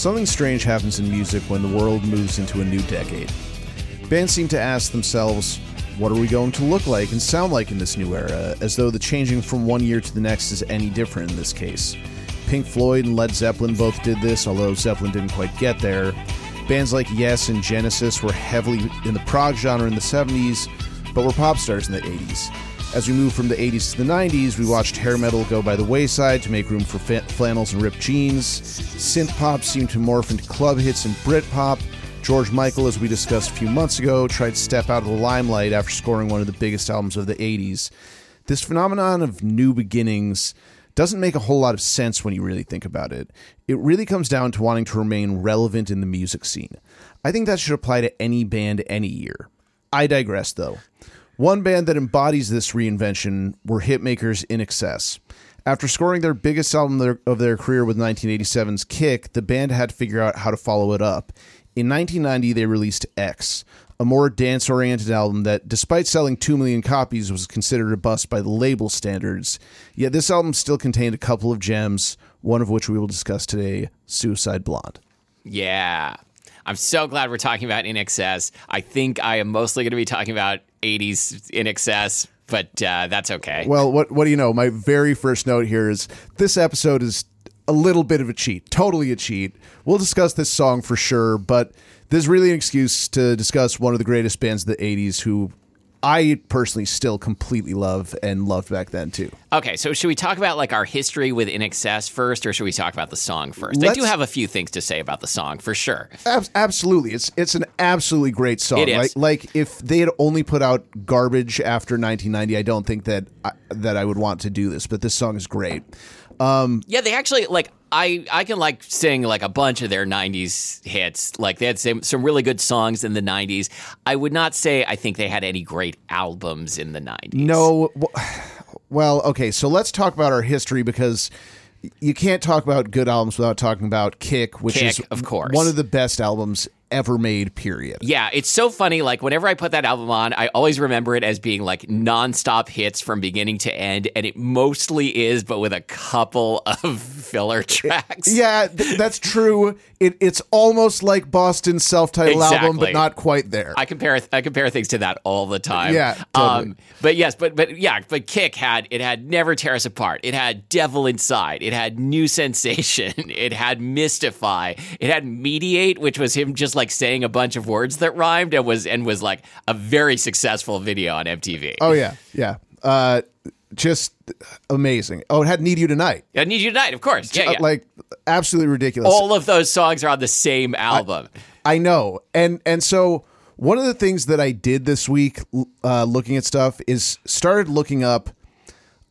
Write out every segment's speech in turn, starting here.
Something strange happens in music when the world moves into a new decade. Bands seem to ask themselves, what are we going to look like and sound like in this new era, as though the changing from one year to the next is any different in this case. Pink Floyd and Led Zeppelin both did this, although Zeppelin didn't quite get there. Bands like Yes and Genesis were heavily in the prog genre in the 70s, but were pop stars in the 80s. As we move from the 80s to the 90s, we watched hair metal go by the wayside to make room for flannels and ripped jeans. Synth pop seemed to morph into club hits and Brit pop. George Michael, as we discussed a few months ago, tried to step out of the limelight after scoring one of the biggest albums of the 80s. This phenomenon of new beginnings doesn't make a whole lot of sense when you really think about it. It really comes down to wanting to remain relevant in the music scene. I think that should apply to any band any year. I digress, though. One band that embodies this reinvention were hitmakers INXS. After scoring their biggest album of their career with 1987's Kick, the band had to figure out how to follow it up. In 1990, they released X, a more dance oriented album that, despite selling 2 million copies, was considered a bust by the label standards. Yet this album still contained a couple of gems, one of which we will discuss today Suicide Blonde. Yeah. I'm so glad we're talking about INXS. I think I am mostly going to be talking about 80s INXS but uh, that's okay. Well, what what do you know? My very first note here is this episode is a little bit of a cheat, totally a cheat. We'll discuss this song for sure, but there's really an excuse to discuss one of the greatest bands of the 80s who I personally still completely love and loved back then too. Okay, so should we talk about like our history with INXS first, or should we talk about the song 1st I do have a few things to say about the song for sure. Ab- absolutely, it's it's an absolutely great song. It is. Like, like if they had only put out garbage after 1990, I don't think that I, that I would want to do this. But this song is great. Um, yeah, they actually like I I can like sing like a bunch of their '90s hits. Like they had some some really good songs in the '90s. I would not say I think they had any great albums in the '90s. No, well, okay. So let's talk about our history because you can't talk about good albums without talking about Kick, which Kick, is of course one of the best albums ever made, period. Yeah, it's so funny. Like, whenever I put that album on, I always remember it as being like nonstop hits from beginning to end. And it mostly is, but with a couple of filler tracks. Yeah, th- that's true. It, it's almost like Boston's self-titled exactly. album, but not quite there. I compare I compare things to that all the time. Yeah, totally. Um, but yes, but but yeah, but Kick had it had Never Tear Us Apart. It had Devil Inside. It had New Sensation. It had Mystify. It had Mediate, which was him just like saying a bunch of words that rhymed and was and was like a very successful video on MTV. Oh yeah, yeah. Uh, just amazing. Oh, it had "Need You Tonight." I need you tonight, of course. Yeah, yeah. like absolutely ridiculous. All of those songs are on the same album. I, I know, and and so one of the things that I did this week, uh, looking at stuff, is started looking up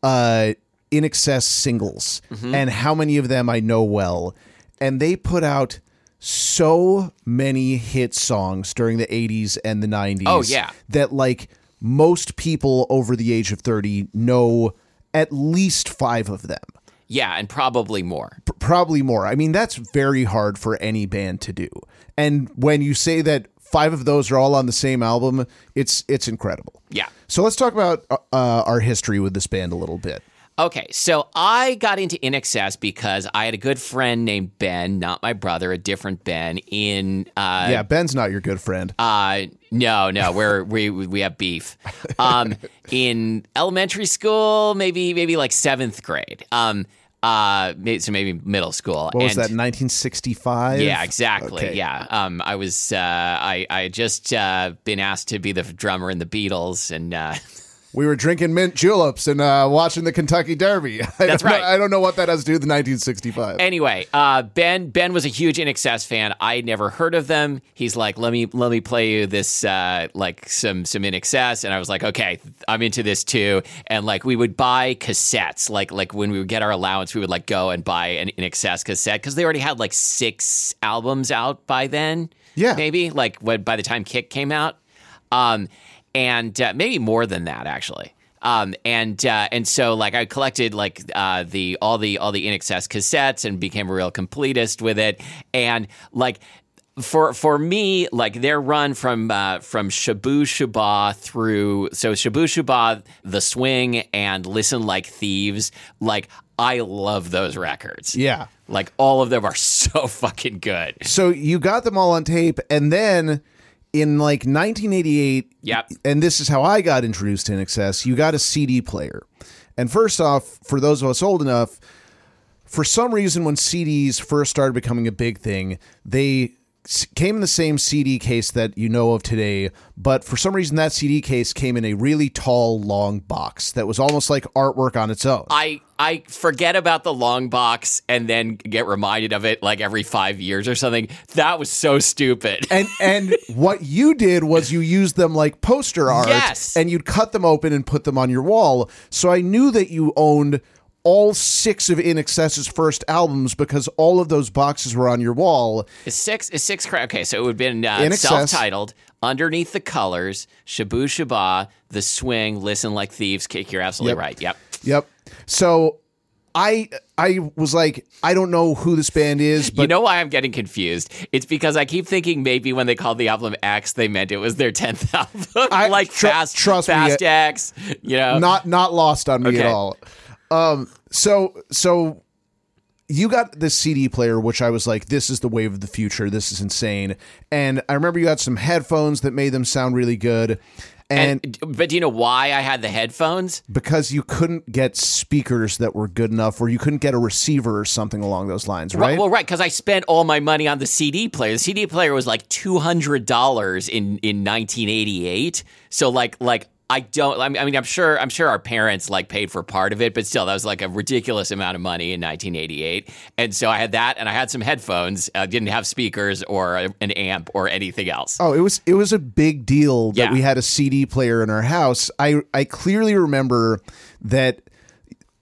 uh, INXS singles mm-hmm. and how many of them I know well, and they put out so many hit songs during the 80s and the 90s. Oh yeah, that like most people over the age of 30 know at least five of them. Yeah, and probably more. P- probably more. I mean, that's very hard for any band to do. And when you say that five of those are all on the same album, it's it's incredible. Yeah. So let's talk about uh, our history with this band a little bit. Okay, so I got into INXS because I had a good friend named Ben, not my brother, a different Ben. In uh, yeah, Ben's not your good friend. Uh, no, no, we're we we have beef. Um, in elementary school, maybe maybe like seventh grade. Um, uh, so maybe middle school. What was that? 1965. Yeah, exactly. Okay. Yeah. Um, I was uh, I I had just uh, been asked to be the drummer in the Beatles, and uh, we were drinking mint juleps and uh, watching the Kentucky Derby. I That's right. Know, I don't know what that has to do with 1965. Anyway, uh, Ben Ben was a huge INXS fan. I had never heard of them. He's like, let me let me play you this uh, like some some INXS, and I was like, okay, I'm into this too. And like we would buy cassettes, like like when we would get our allowance, we would like go and buy an INXS cassette because they already had like six albums out by then. Yeah, maybe like when by the time Kick came out. Um, and uh, maybe more than that actually. Um, and uh, and so like I collected like uh, the all the all the INXS cassettes and became a real completist with it. And like for for me, like their run from uh, from Shabooh Shoobah through so Shabooh Shoobah, The Swing, and Listen Like Thieves, like I love those records. Yeah. Like all of them are so fucking good. So you got them all on tape, and then in like 1988, Yep. and this is how I got introduced to INXS, you got a CD player. And first off, for those of us old enough, for some reason, when CDs first started becoming a big thing, they came in the same CD case that you know of today, but for some reason, that CD case came in a really tall, long box that was almost like artwork on its own. I I forget about the long box and then get reminded of it like every five years or something. That was so stupid. and and what you did was you used them like poster art Yes. and you'd cut them open and put them on your wall so i knew that you owned all six of INXS's first albums because all of those boxes were on your wall Is six is six? Okay, so it would have been uh, self-titled, underneath the colors, Shabooh Shoobah, the swing, listen like thieves. Kick, you're absolutely Yep. right. Yep. yep so i i was like i don't know who this band is but you know why I'm getting confused? It's because I keep thinking maybe when they called the album X, they meant it was their tenth album, I- like tr- Fast trust me, Fast X. You know, not not lost on me Okay. at all. Um, so so you got this CD player, which I was like, this is the wave of the future. This is insane. And I remember you got some headphones that made them sound really good. And, and, but do you know why I had the headphones? because you couldn't get speakers that were good enough, or you couldn't get a receiver or something along those lines, right? Well, right, because I spent all my money on the CD player. The CD player was like two hundred dollars in in nineteen eighty eight. So like like I don't. I mean, I'm sure I'm sure our parents like paid for part of it, but still, that was like a ridiculous amount of money in 1988. And so I had that, and I had some headphones. I didn't have speakers or an amp or anything else. Oh, it was it was a big deal that Yeah. we had a CD player in our house. I I clearly remember that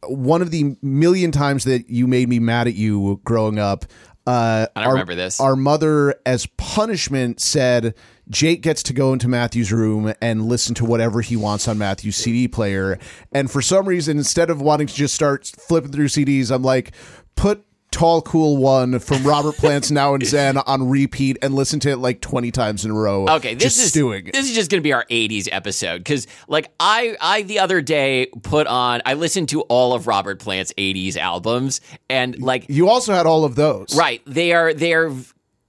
one of the million times that you made me mad at you growing up. Uh, I don't remember this. Our mother, as punishment, said Jake gets to go into Matthew's room and listen to whatever he wants on Matthew's CD player. And for some reason, instead of wanting to just start flipping through CDs, I'm like, put Tall Cool One from Robert Plant's Now and Zen on repeat and listen to it like 20 times in a row. Okay, this just is doing. this is just going to be our '80s episode because, like, I I the other day put on I listened to all of Robert Plant's '80s albums and like You also had all of those. Right. They are they are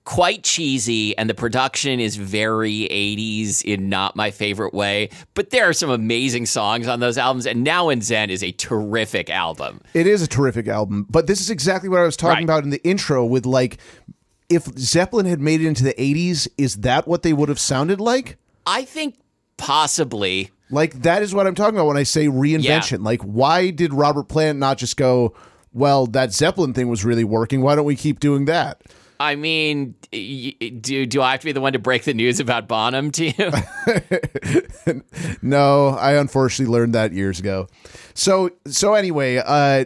quite cheesy and the production is very 80s in not my favorite way, but there are some amazing songs on those albums and Now and Zen is a terrific album. It is a terrific album, but this is exactly what I was talking Right. about in the intro with like if Zeppelin had made it into the 80s, is that what they would have sounded like? I think possibly Like that is what I'm talking about when I say reinvention. Like why did Robert Plant not just go, well, that Zeppelin thing was really working. Why don't we keep doing that? I mean, do do I have to be the one to break the news about Bonham to you? No, I unfortunately learned that years ago. So so anyway, uh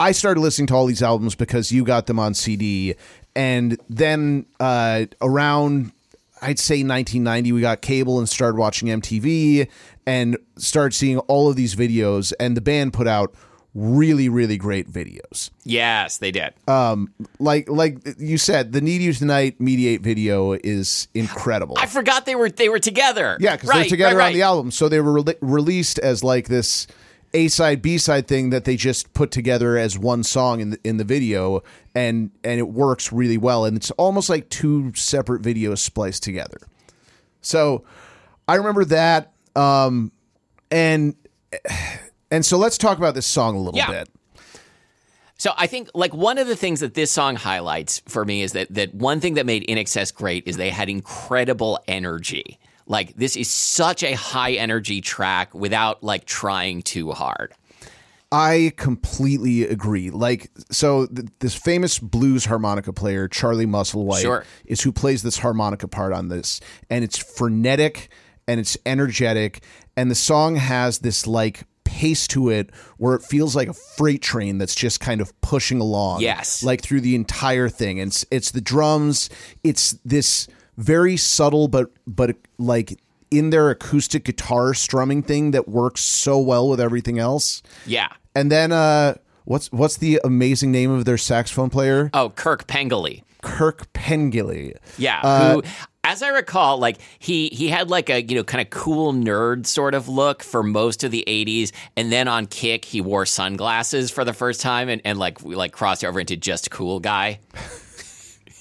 I started listening to all these albums because you got them on CD and then uh around I'd say 1990 we got cable and started watching MTV and started seeing all of these videos and the band put out really really great videos. yes, they did. Um, Like like you said, the Need You Tonight Mediate video is incredible. I forgot they were they were together. Yeah, because right, they're together right, on the album, so they were re- released as like this A side B side thing that they just put together as one song in the in the video, and and it works really well, and it's almost like two separate videos spliced together. So I remember that, um, and and so let's talk about this song a little Yeah. bit. So I think like one of the things that this song highlights for me is that that one thing that made INXS great is they had incredible energy. Like this is such a high energy track without like trying too hard. I completely agree. Like, so th- this famous blues harmonica player, Charlie Musselwhite, Sure. is who plays this harmonica part on this, and it's frenetic and it's energetic, and the song has this like pace to it where it feels like a freight train that's just kind of pushing along. Yes. like through the entire thing. And it's it's the drums. It's this very subtle but but like in their acoustic guitar strumming thing that works so well with everything else. Yeah. And then uh what's what's the amazing name of their saxophone player? Oh, Kirk Pengilly. Kirk Pengilly. Yeah, Uh, who, as I recall, like he he had like a you know kind of cool nerd sort of look for most of the '80s, and then on Kick he wore sunglasses for the first time, and, and like we like crossed over into just cool guy.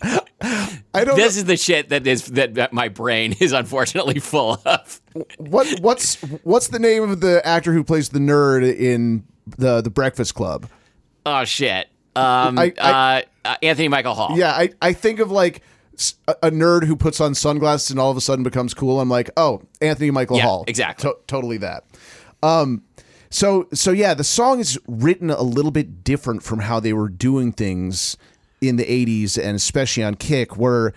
I don't This is the shit that is that, that my brain is unfortunately full of. what what's what's the name of the actor who plays the nerd in the the Breakfast Club? Oh shit. Um, I- I- uh, Anthony Michael Hall. Yeah, I, I think of like a, a nerd who puts on sunglasses and all of a sudden becomes cool. I'm like, oh, Anthony Michael Yeah, Hall. exactly. To- totally that. Um, so so yeah, the song is written a little bit different from how they were doing things in the 80s and especially on Kick, where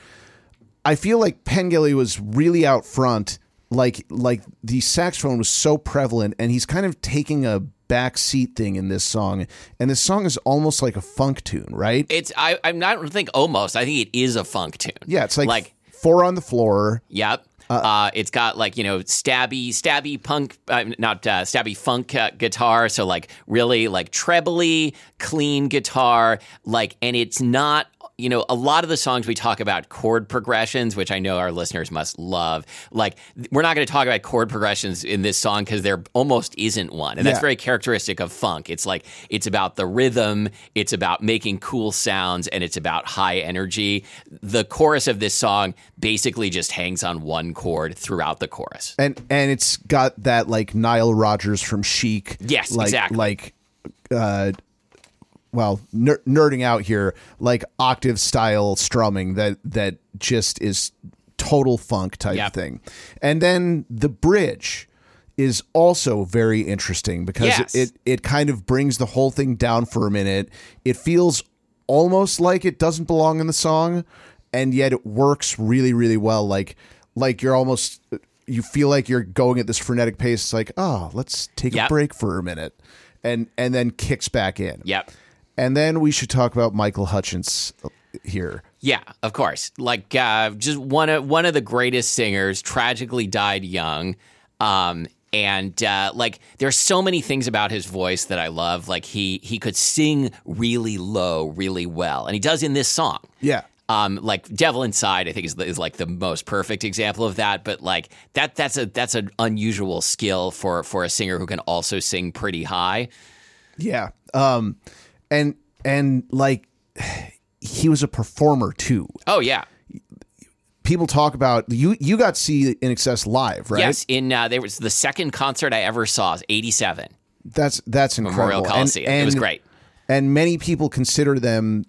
I feel like Pengilly was really out front. Like like the saxophone was so prevalent, and he's kind of taking a back seat thing in this song. And this song is almost like a funk tune, right? It's I I'm not I think almost. I think it is a funk tune. Yeah, it's like, like four on the floor. Yep. Uh, it's got like you know stabby, stabby punk, uh, not uh, stabby funk uh, guitar. So like really like trebly, clean guitar. Like, and it's not you know a lot of the songs we talk about chord progressions, which I know our listeners must love. Like, we're not going to talk about chord progressions in this song because there almost isn't one, and that's Yeah. very characteristic of funk. It's like it's about the rhythm, it's about making cool sounds, and it's about high energy. The chorus of this song basically just hangs on one chord throughout the chorus. and and it's got that like Nile Rodgers from Chic. Yes, like, exactly. Like, uh, well, ner- nerding out here, like octave style strumming that that just is total funk type Yep. thing, and then the bridge is also very interesting because Yes. it, it it kind of brings the whole thing down for a minute. It feels almost like it doesn't belong in the song, and yet it works really really well. Like like you're almost you feel like you're going at this frenetic pace. It's like oh, let's take a break for a minute, and and then kicks back in. Yep. And then we should talk about Michael Hutchence here. Yeah, of course. Like uh, just one of one of the greatest singers tragically died young. Um, and uh, like there's so many things about his voice that I love. Like he he could sing really low, really well, and he does in this song. Yeah. Um, like Devil Inside, I think is, is like the most perfect example of that. But like that that's a that's an unusual skill for for a singer who can also sing pretty high. Yeah. Um and and like he was a performer too. Oh yeah, People talk about you you got to see INXS live, right? yes. In uh, there was the second concert I ever saw, '87 That's that's incredible. Memorial And- Coliseum. it was great. And many people consider them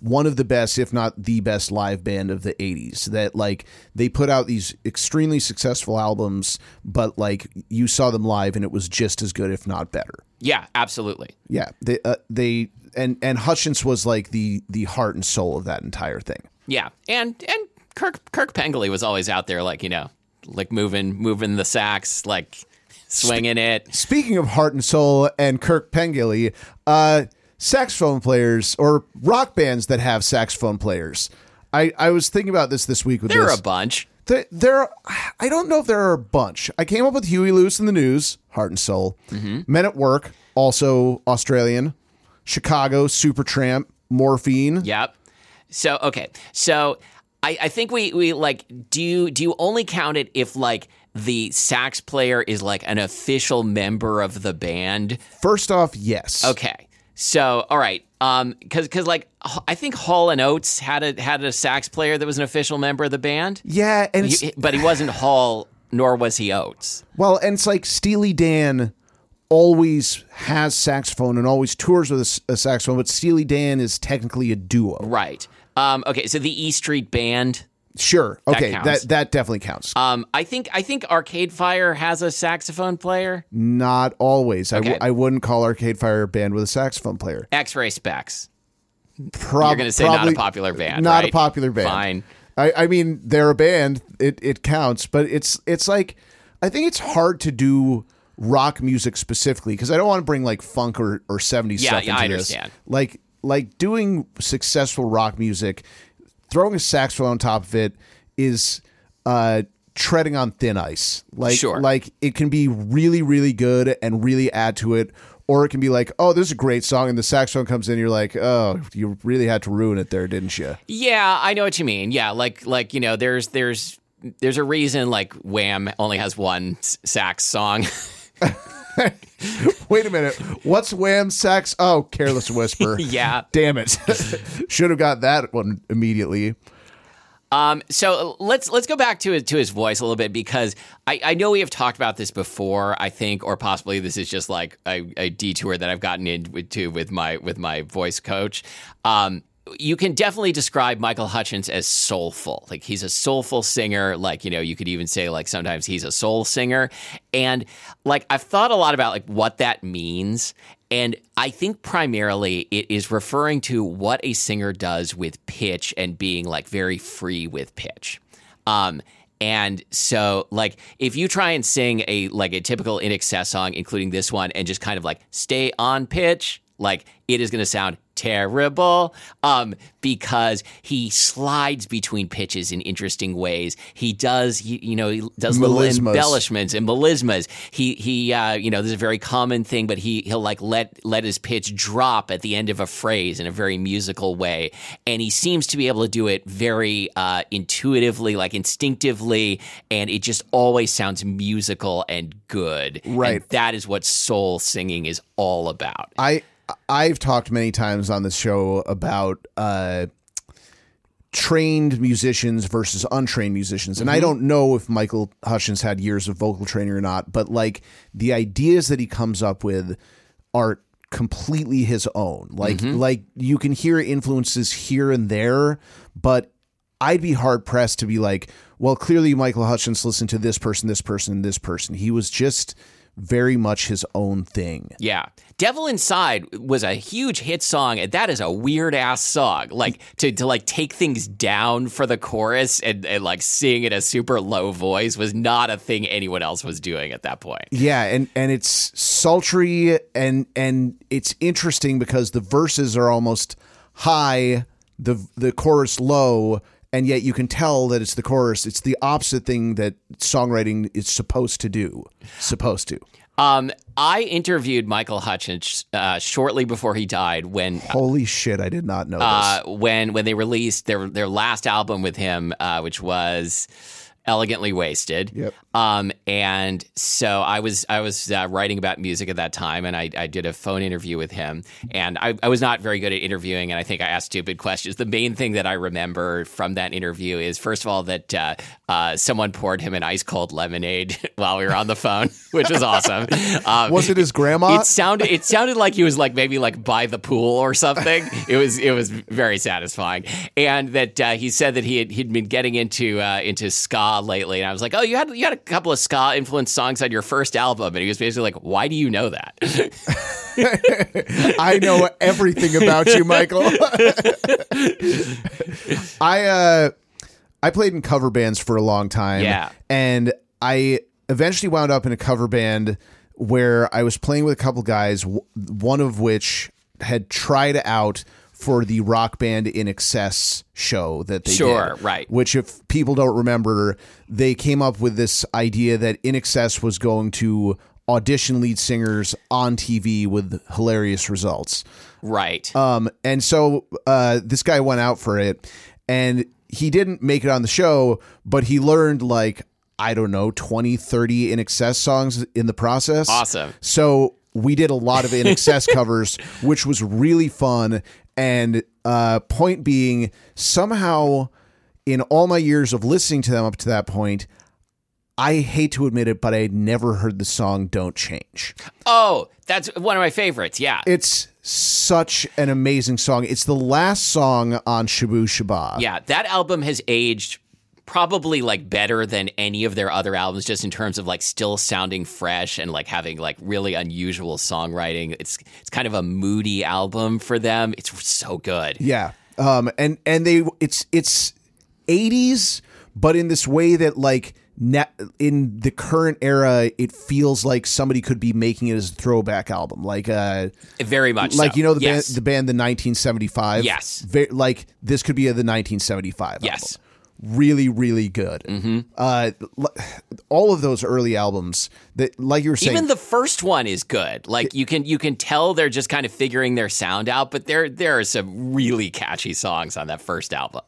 one of the best, if not the best live band of the 80s. That like they put out these extremely successful albums, but like you saw them live and it was just as good, if not better. Yeah, absolutely. Yeah, they uh, they and and Hutchence was like the the heart and soul of that entire thing. Yeah, and and Kirk Kirk Pengilly was always out there, like you know, like moving moving the sax, like swinging it. Speaking of heart and soul and Kirk Pengilly, uh, saxophone players or rock bands that have saxophone players. I, I was thinking about this this week with There are a bunch. There, there, I don't know if there are a bunch. I came up with Huey Lewis and the News, Heart and Soul. Mm-hmm. Men at Work, also Australian. Chicago, Supertramp, Morphine. Yep. So okay, so I, I think we we like do you do you only count it if like the sax player is like an official member of the band? First off, yes. Okay. So, all right, um, because because like I think Hall and Oates had a had a sax player that was an official member of the band, Yeah, and He- but he wasn't Hall, nor was he Oates. well, and it's like Steely Dan always has saxophone and always tours with a saxophone, but Steely Dan is technically a duo. Right. Um, okay. So the E Street Band. Sure. Okay, that counts. that, definitely counts. Um, I think I think Arcade Fire has a saxophone player. Not always. I w- Okay. I wouldn't call Arcade Fire a band with a saxophone player. X-Ray Spex. Prob- You're going to say not a popular band. Not right? a popular band. Fine. I, I mean, they're a band. It it counts, but it's it's like I think it's hard to do rock music specifically because I don't want to bring like funk or or 70s Yeah, stuff yeah, into I this. understand. Like like doing successful rock music, throwing a saxophone on top of it is uh treading on thin ice. Like Sure. like it can be really really good and really add to it or it can be like, oh, this is a great song, and the saxophone comes in, you're like, oh, you really had to ruin it there, didn't you? Yeah, I know what you mean. Yeah, like like you know, there's there's there's a reason like Wham only has one sax song. Wait a minute, what's Wham sax? Oh, Careless Whisper. yeah. Damn it, should have got that one immediately. Um, so let's let's go back to his to his voice a little bit because I, I know we have talked about this before. I think, or possibly this is just like a, a detour that I've gotten into with my with my voice coach. Um, you can definitely describe Michael Hutchence as soulful. Like he's a soulful singer. Like you know, you could even say like sometimes he's a soul singer. And like I've thought a lot about like what that means. And I think primarily it is referring to what a singer does with pitch and being like very free with pitch. Um, and so, like, if you try and sing a like a typical INXS song, including this one, and just kind of like stay on pitch, like it is going to sound terrible um, because he slides between pitches in interesting ways. He does, he, you know, he does little embellishments and melismas. He he, uh, you know, this is a very common thing, but he he'll like let let his pitch drop at the end of a phrase in a very musical way, and he seems to be able to do it very uh, intuitively, like instinctively, and it just always sounds musical and good. Right. And that is what soul singing is all about. I I've talked many times on this show about uh, trained musicians versus untrained musicians, and I don't know if Michael Hutchence had years of vocal training or not, but like the ideas that he comes up with are completely his own. Like like you can hear influences here and there, but I'd be hard pressed to be like, well, clearly Michael Hutchence listened to this person, this person, and this person. He was just very much his own thing. Yeah. Devil Inside was a huge hit song, and that is a weird ass song. Like to, to like take things down for the chorus and, and like sing in a super low voice was not a thing anyone else was doing at that point. Yeah, and and it's sultry and and it's interesting because the verses are almost high, the the chorus low, and yet you can tell that it's the chorus. It's the opposite thing that songwriting is supposed to do. Supposed to. Um, I interviewed Michael Hutchence uh, shortly before he died when Holy shit, I did not know uh, when when they released their their last album with him, uh, which was Elegantly Wasted. Yep. Um, and so I was I was uh, writing about music at that time, and I, I did a phone interview with him. And I, I was not very good at interviewing, and I think I asked stupid questions. The main thing that I remember from that interview is, first of all, that uh, uh, someone poured him an ice cold lemonade while we were on the phone, which was awesome. Um. Was it his grandma? it sounded it sounded like he was like maybe like by the pool or something. it was it was very satisfying, and that uh, he said that he had he'd been getting into uh, into ska lately, and I was like, oh, you had you had a couple of ska influenced songs on your first album, and he was basically like, why do you know that? I know everything about you, Michael. I uh I played in cover bands for a long time. Yeah. And I eventually wound up in a cover band where I was playing with a couple guys, one of which had tried out for the rock band INXS show that they Sure, did. right. Which if people don't remember, they came up with this idea that INXS was going to audition lead singers on TV with hilarious results. right. Um, and so uh, this guy went out for it, and he didn't make it on the show, but he learned like I don't know 20, 30 INXS songs in the process. Awesome. So we did a lot of INXS covers, which was really fun. And uh, point being, somehow in all my years of listening to them up to that point. I hate to admit it, but I had never heard the song "Don't Change." oh, that's one of my favorites. Yeah. It's such an amazing song. It's the last song on Shabooh Shoobah. Yeah, that album has aged probably like better than any of their other albums just in terms of like still sounding fresh and like having like really unusual songwriting. It's it's kind of a moody album for them. It's so good. Yeah. Um and and they it's it's 80s but in this way that like na- in the current era it feels like somebody could be making it as a throwback album like uh Very much like so. you know the yes. band the band the 1975 Yes. Ve- like this could be a the 1975 Yes. album really, really good. Mm-hmm. Uh, all of those early albums that, like you were saying, Even the first one is good. Like you can you can tell they're just kind of figuring their sound out, but there there are some really catchy songs on that first album.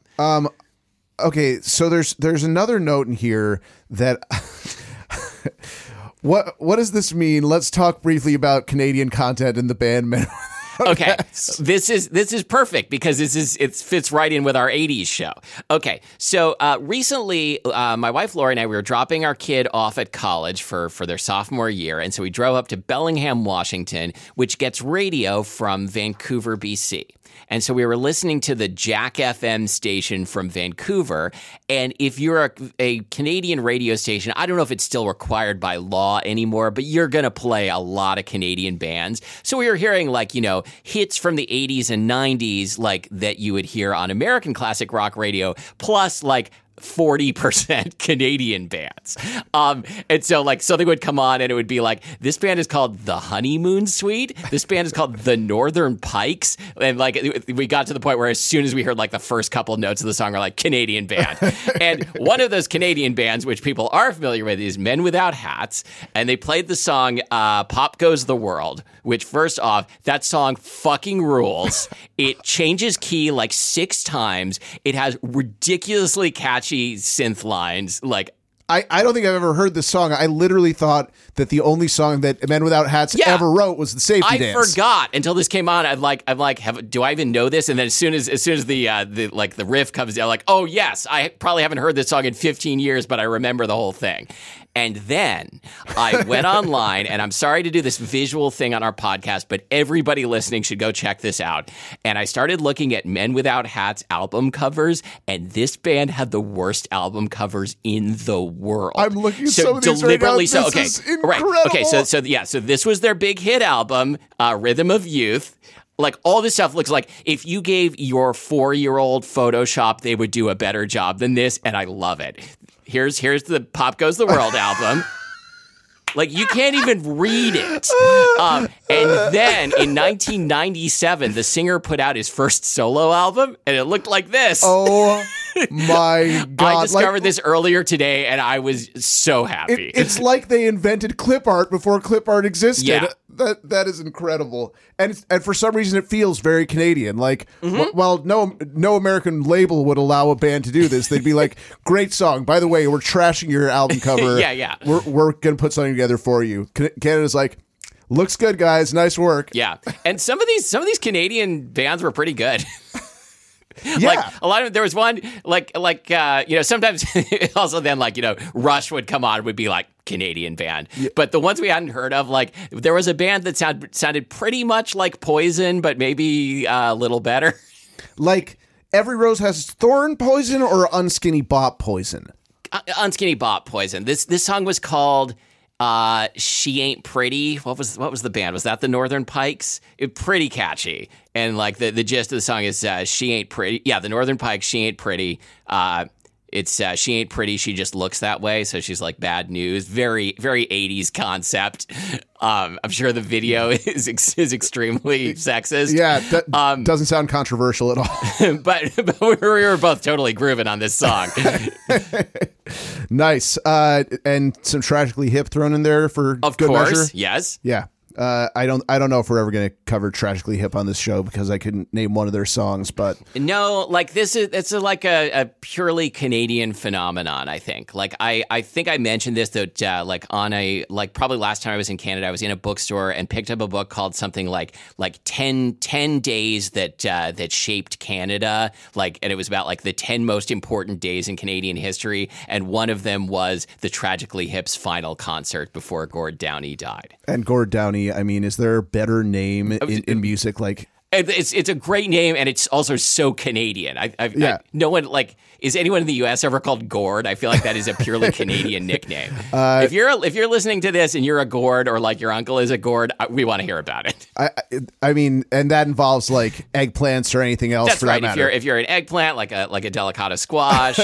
okay so there's there's another note in here that what what does this mean let's talk briefly about canadian content in the band men Okay, this is this is perfect because this is it fits right in with our '80s show. Okay, so uh, recently, uh, my wife Lori and I we were dropping our kid off at college for for their sophomore year, and so we drove up to Bellingham, Washington, which gets radio from Vancouver, BC. And so we were listening to the Jack FM station from Vancouver. And if you're a, a Canadian radio station, I don't know if it's still required by law anymore, but you're going to play a lot of Canadian bands. So we were hearing like, you know, hits from the 80s and 90s, like that you would hear on American classic rock radio, plus like 40% Canadian bands. Um, and so, like, something would come on and it would be like, this band is called The Honeymoon Suite. This band is called The Northern Pikes. And, like, we got to the point where as soon as we heard, like, the first couple notes of the song are like, Canadian band. and one of those Canadian bands, which people are familiar with, is Men Without Hats. And they played the song uh, Pop Goes the World, which, first off, that song fucking rules. it changes key like six times. It has ridiculously catchy synth lines. Like, I, I don't think I've ever heard this song. I literally thought that the only song that Men Without Hats Yeah. ever wrote was the safety I dance. I forgot until this came on. I'm like, I'm like, have, do I even know this? And then as soon as, as soon as the, uh, the like the riff comes down, like, oh yes, I probably haven't heard this song in 15 years, but I remember the whole thing. And then I went online, and I'm sorry to do this visual thing on our podcast, but everybody listening should go check this out. And I started looking at Men Without Hats album covers, and this band had the worst album covers in the world. I'm looking of these right now. deliberately so. Okay, right. Okay, so so yeah, so this was their big hit album, uh, Rhythm of Youth. Like all this stuff looks like if you gave your four year old Photoshop, they would do a better job than this, and I love it. Here's here's the Pop Goes the World album. Like you can't even read it. Um, and then in 1997, the singer put out his first solo album, and it looked like this. Oh my god! I discovered like, this earlier today, and I was so happy. it- it's like they invented clip art before clip art existed. Yeah. That that is incredible, and and for some reason it feels very Canadian. Like, Mm-hmm. wh- while no no American label would allow a band to do this, they'd be like, "Great song, by the way, we're trashing your album cover. Yeah, yeah. We're we're gonna put something together for you." Canada's like, "Looks good, guys. Nice work." Yeah, and some of these some of these Canadian bands were pretty good. Yeah. Like a lot of there was one like like uh, you know sometimes also then like you know Rush would come on would be like Canadian band, but the ones we hadn't heard of like there was a band that sound, sounded pretty much like Poison but maybe uh, a little better. like every rose has thorn poison or unskinny bop poison. Uh, Unskinny Bop Poison. This this song was called uh, "She Ain't Pretty." What was what was the band? Was that the Northern Pikes? It pretty catchy, and like the the gist of the song is uh, "She Ain't Pretty." Yeah, the Northern Pikes. She ain't pretty. Uh, it's uh, she ain't pretty. She just looks that way. So she's like bad news. Very very eighties concept. Um, I'm sure the video is is extremely sexist. Yeah, that Um, doesn't sound controversial at all. but, but we were both totally grooving on this song. nice, uh, and some tragically hip thrown in there for Of good course, measure. yes. Yeah. Uh, I don't. I don't know if we're ever going to cover tragically hip on this show because I couldn't name one of their songs. But No, like this is it's a, like a, a purely Canadian phenomenon. I think. Like I, I think I mentioned this that uh, like on a like probably last time I was in Canada, I was in a bookstore and picked up a book called something like like 10, 10 days that uh, that shaped Canada. Like, and it was about like the ten most important days in Canadian history, and one of them was the Tragically Hip's final concert before Gord Downie died. and Gord Downie. I mean, is there a better name in, in music? Like, It's it's a great name, and it's also so Canadian. I, I, Yeah. I no one like is anyone in the U.S. ever called Gord? I feel like that is a purely Canadian nickname. Uh, if you're if you're listening to this and you're a Gord or like your uncle is a Gord, uh, we want to hear about it. I, I, mean, and that involves like eggplants or anything else That's for right. that If you're if you're an eggplant, like a like a delicata squash,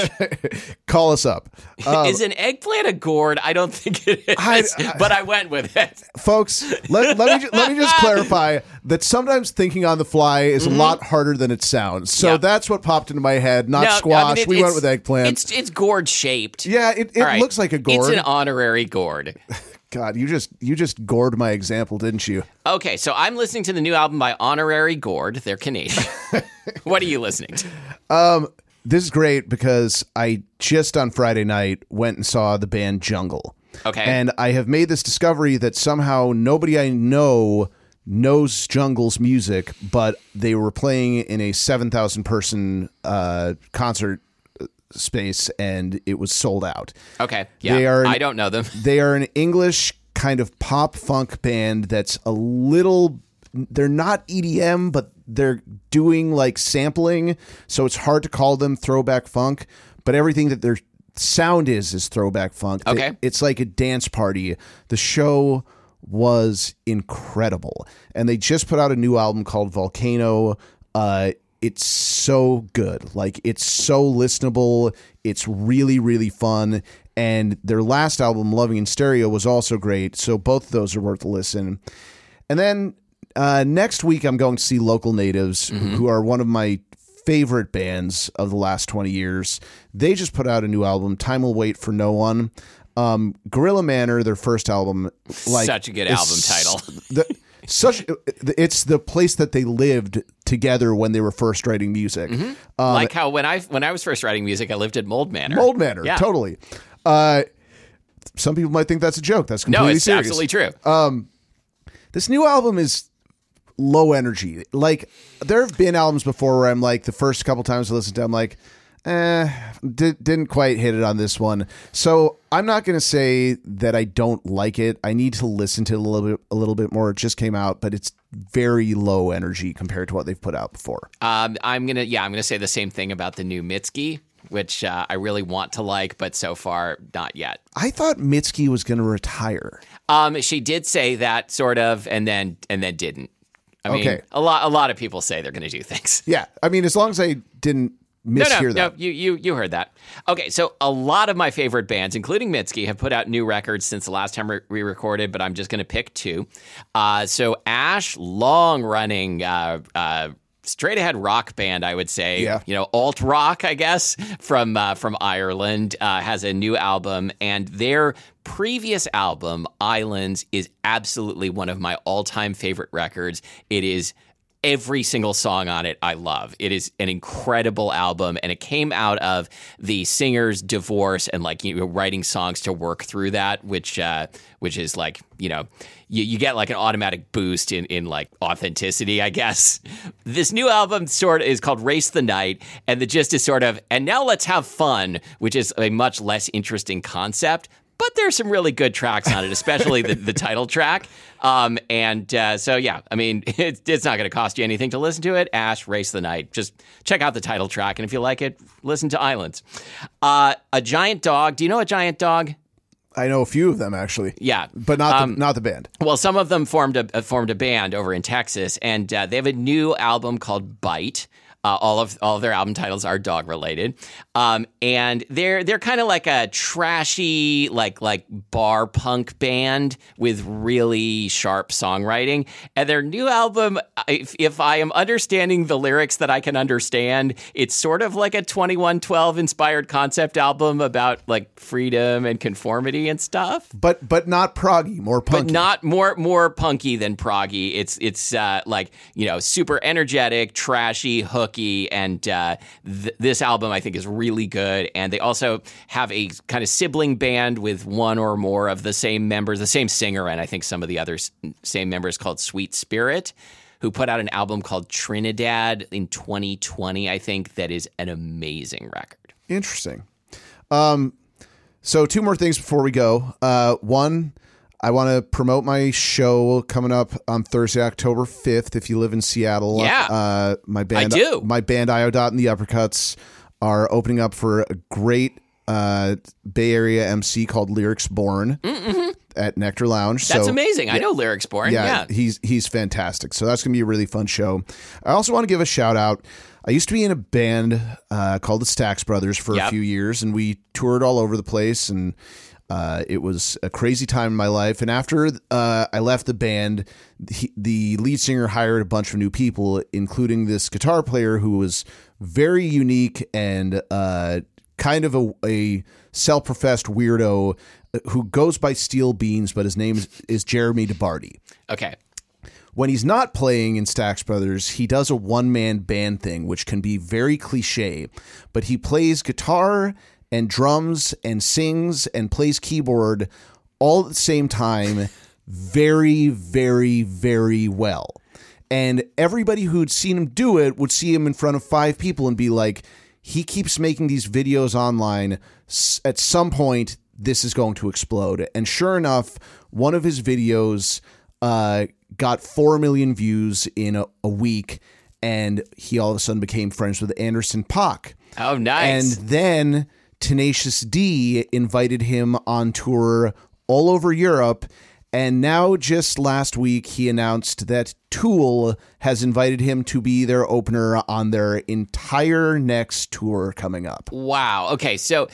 Call us up, uh, is an eggplant a Gord? I don't think it is, I- I- but I went with it. folks. Let, let me let me just clarify that sometimes thinking on the fly is a lot harder than it sounds. So Mm-hmm. Yeah. that's what popped into my head. Not No, I mean, squash. it- we went with eggplant. It's it's gourd shaped. yeah, it, it right. looks like a gourd. It's an honorary gourd. God, you just you just gored my example, didn't you? Okay, so I'm listening to the new album by Honorary Gourd. They're Canadian. what are you listening to? This is great because I just on Friday night went and saw the band Jungle. Okay. And I have made this discovery that somehow nobody I know knows Jungle's music, but they were playing in a 7,000 person uh, concert uh, space and it was sold out. Okay, yeah, They are- I don't know them. They are an English kind of pop funk band that's a little they're not EDM but they're doing like sampling so it's hard to call them throwback funk but everything that their sound is is throwback funk They- Okay. it's like a dance party the show was incredible and they just put out a new album called Volcano uh it's so good. Like it's so listenable. It's really really fun. And their last album, Loving in Stereo, was also great. So both of those are worth a listen. And then uh, next week, I'm going to see Local Natives, who are one of my favorite bands of the last 20 years. They just put out a new album, Time Will Wait for No One. Um, Gorilla Manor, their first album, like Such a good album title. the, such it's the place that they lived together when they were first writing music. Mm-hmm. Um, like how when I when I was first writing music, I lived at Mold Manor. Mold Manor, Yeah. totally. Uh, some people might think that's a joke. That's No, completely it's serious. absolutely true. This new album is low energy. Like there have been albums before where I'm like the first couple times I listened to, it, I'm like, eh, di- didn't quite hit it on this one. So I'm not going to say that I don't like it. I need to listen to it a little bit, a little bit more. It just came out, but it's very low energy compared to what they've put out before. Um, I'm gonna yeah, I'm gonna say the same thing about the new Mitski, which uh, I really want to like, but so far not yet. I thought Mitski was going to retire. Um, she did say that sort of, and then and then didn't. I mean, Okay. a lot a lot of people say they're going to do things. Yeah, I mean, as long as I didn't mishear no, that. no. You, you, you heard that. Okay, so a lot of my favorite bands, including Mitski, have put out new records since the last time we- we recorded. But I'm just going to pick two. Uh, so Ash, long running. Uh, uh, Straight ahead rock band, I would say, Yeah. you know, alt rock, I guess, from uh, from Ireland, uh, has a new album, and their previous album, Islands, is absolutely one of my all time favorite records. It is every single song on it I love. It is an incredible album and it came out of the singer's divorce and like you know writing songs to work through that which uh which is like, you know, you, you get like an automatic boost in in like authenticity, I guess. This new album sort of is called Race the Night and the gist is sort of and now let's have fun, which is a much less interesting concept. But there's some really good tracks on it, especially the, the title track. Um, and uh, so, yeah, I mean, it's, it's not going to cost you anything to listen to it. Ash, Race the Night. Just check out the title track. And if you like it, listen to Islands. Uh, a Giant Dog. Do you know a Giant Dog? I know a few of them actually, Yeah. but not Um, the, not the band. Well, some of them formed a formed a band over in Texas, and uh, they have a new album called Bite. Uh, all of all of their album titles are dog related, um, and they're they're kind of like a trashy like like bar punk band with really sharp songwriting. And their new album, if, if I am understanding the lyrics that I can understand, it's sort of like a Twenty One Twelve inspired concept album about like freedom and conformity and stuff But but not proggy, more punky. but not more more punky than proggy. It's it's uh, like you know super energetic, trashy, and uh, th- this album I think is really good. And they also have a kind of sibling band with one or more of the same members, the same singer, and I think some of the other s- same members called Sweet Spirit. Who put out an album called Trinidad in 2020? I think that is an amazing record. Interesting. Um, so two more things before we go. Uh, one, I want to promote my show coming up on Thursday, October fifth. If you live in Seattle, Yeah. uh, my band, do. my band Iodot and the Uppercuts are opening up for a great uh, Bay Area MC called Lyrics Born at Nectar Lounge. Mm-hmm. That's so, amazing. I know lyrics born. yeah, yeah. he's he's fantastic. So that's gonna be a really fun show. I also want to give a shout out. I used to be in a band uh, called the Stax Brothers for a few years, and we toured all over the place. And Uh, it was a crazy time in my life, and after uh, I left the band, he, the lead singer hired a bunch of new people, including this guitar player who was very unique and uh, kind of a, a self-professed weirdo uh, who goes by Steel Beans, but his name is, is Jeremy DeBarty. Okay. When he's not playing in Stax Brothers, he does a one-man band thing, which can be very cliche, but he plays guitar and drums and sings and plays keyboard all at the same time very, very, very well. And everybody who'd seen him do it would see him in front of five people and be like, he keeps making these videos online. At some point, this is going to explode. And sure enough, one of his videos uh, got 4 million views in a, a week. And he all of a sudden became friends with Anderson Paak. Oh, nice. And then Tenacious D invited him on tour all over Europe. And now, just last week, he announced that Tool has invited him to be their opener on their entire next tour coming up. Wow. Okay. So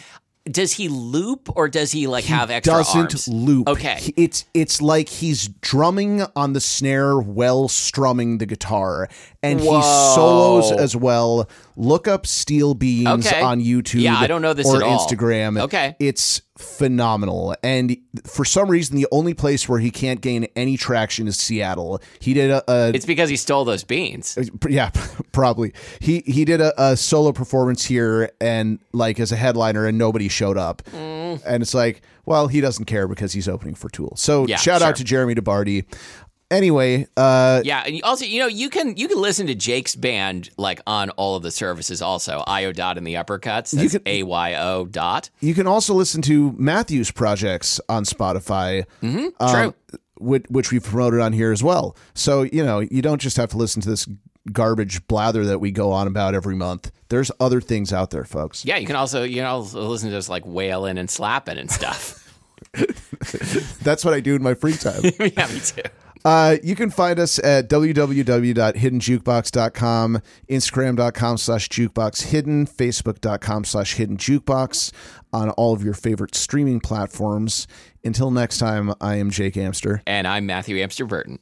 does he loop or does he like have extra doesn't arms? loop. Okay. It's it's like he's drumming on the snare while strumming the guitar, and he solos as well. Look up Steel Beans Okay. on YouTube. Yeah, I don't know this or at all. Instagram. Okay. it's phenomenal. And for some reason, the only place where he can't gain any traction is Seattle. He did a, a It's because he stole those beans. yeah, probably. He he did a, a solo performance here and like as a headliner, and nobody showed up. Mm. And it's like, well, he doesn't care because he's opening for Tool. So Yeah, shout sure. out to Jeremy DeBardi. Anyway, uh, Yeah, and also, you know, you can you can listen to Jake's band like on all of the services. Also, Ayo dot in the uppercuts. That's can- A Y O dot. you can also listen to Matthew's projects on Spotify. Mm-hmm. True. which, which we've promoted on here as well. So, you know, you don't just have to listen to this garbage blather that we go on about every month. There's other things out there, folks. Yeah, you can also you know listen to us like wailing and slapping and stuff. That's what I do in my free time. yeah, me too. Uh, you can find us at www.hiddenjukebox.com, instagram.com slash jukebox jukeboxhidden, facebook.com slash hidden jukebox on all of your favorite streaming platforms. Until next time, I am Jake Amster. And I'm Matthew Amster Burton.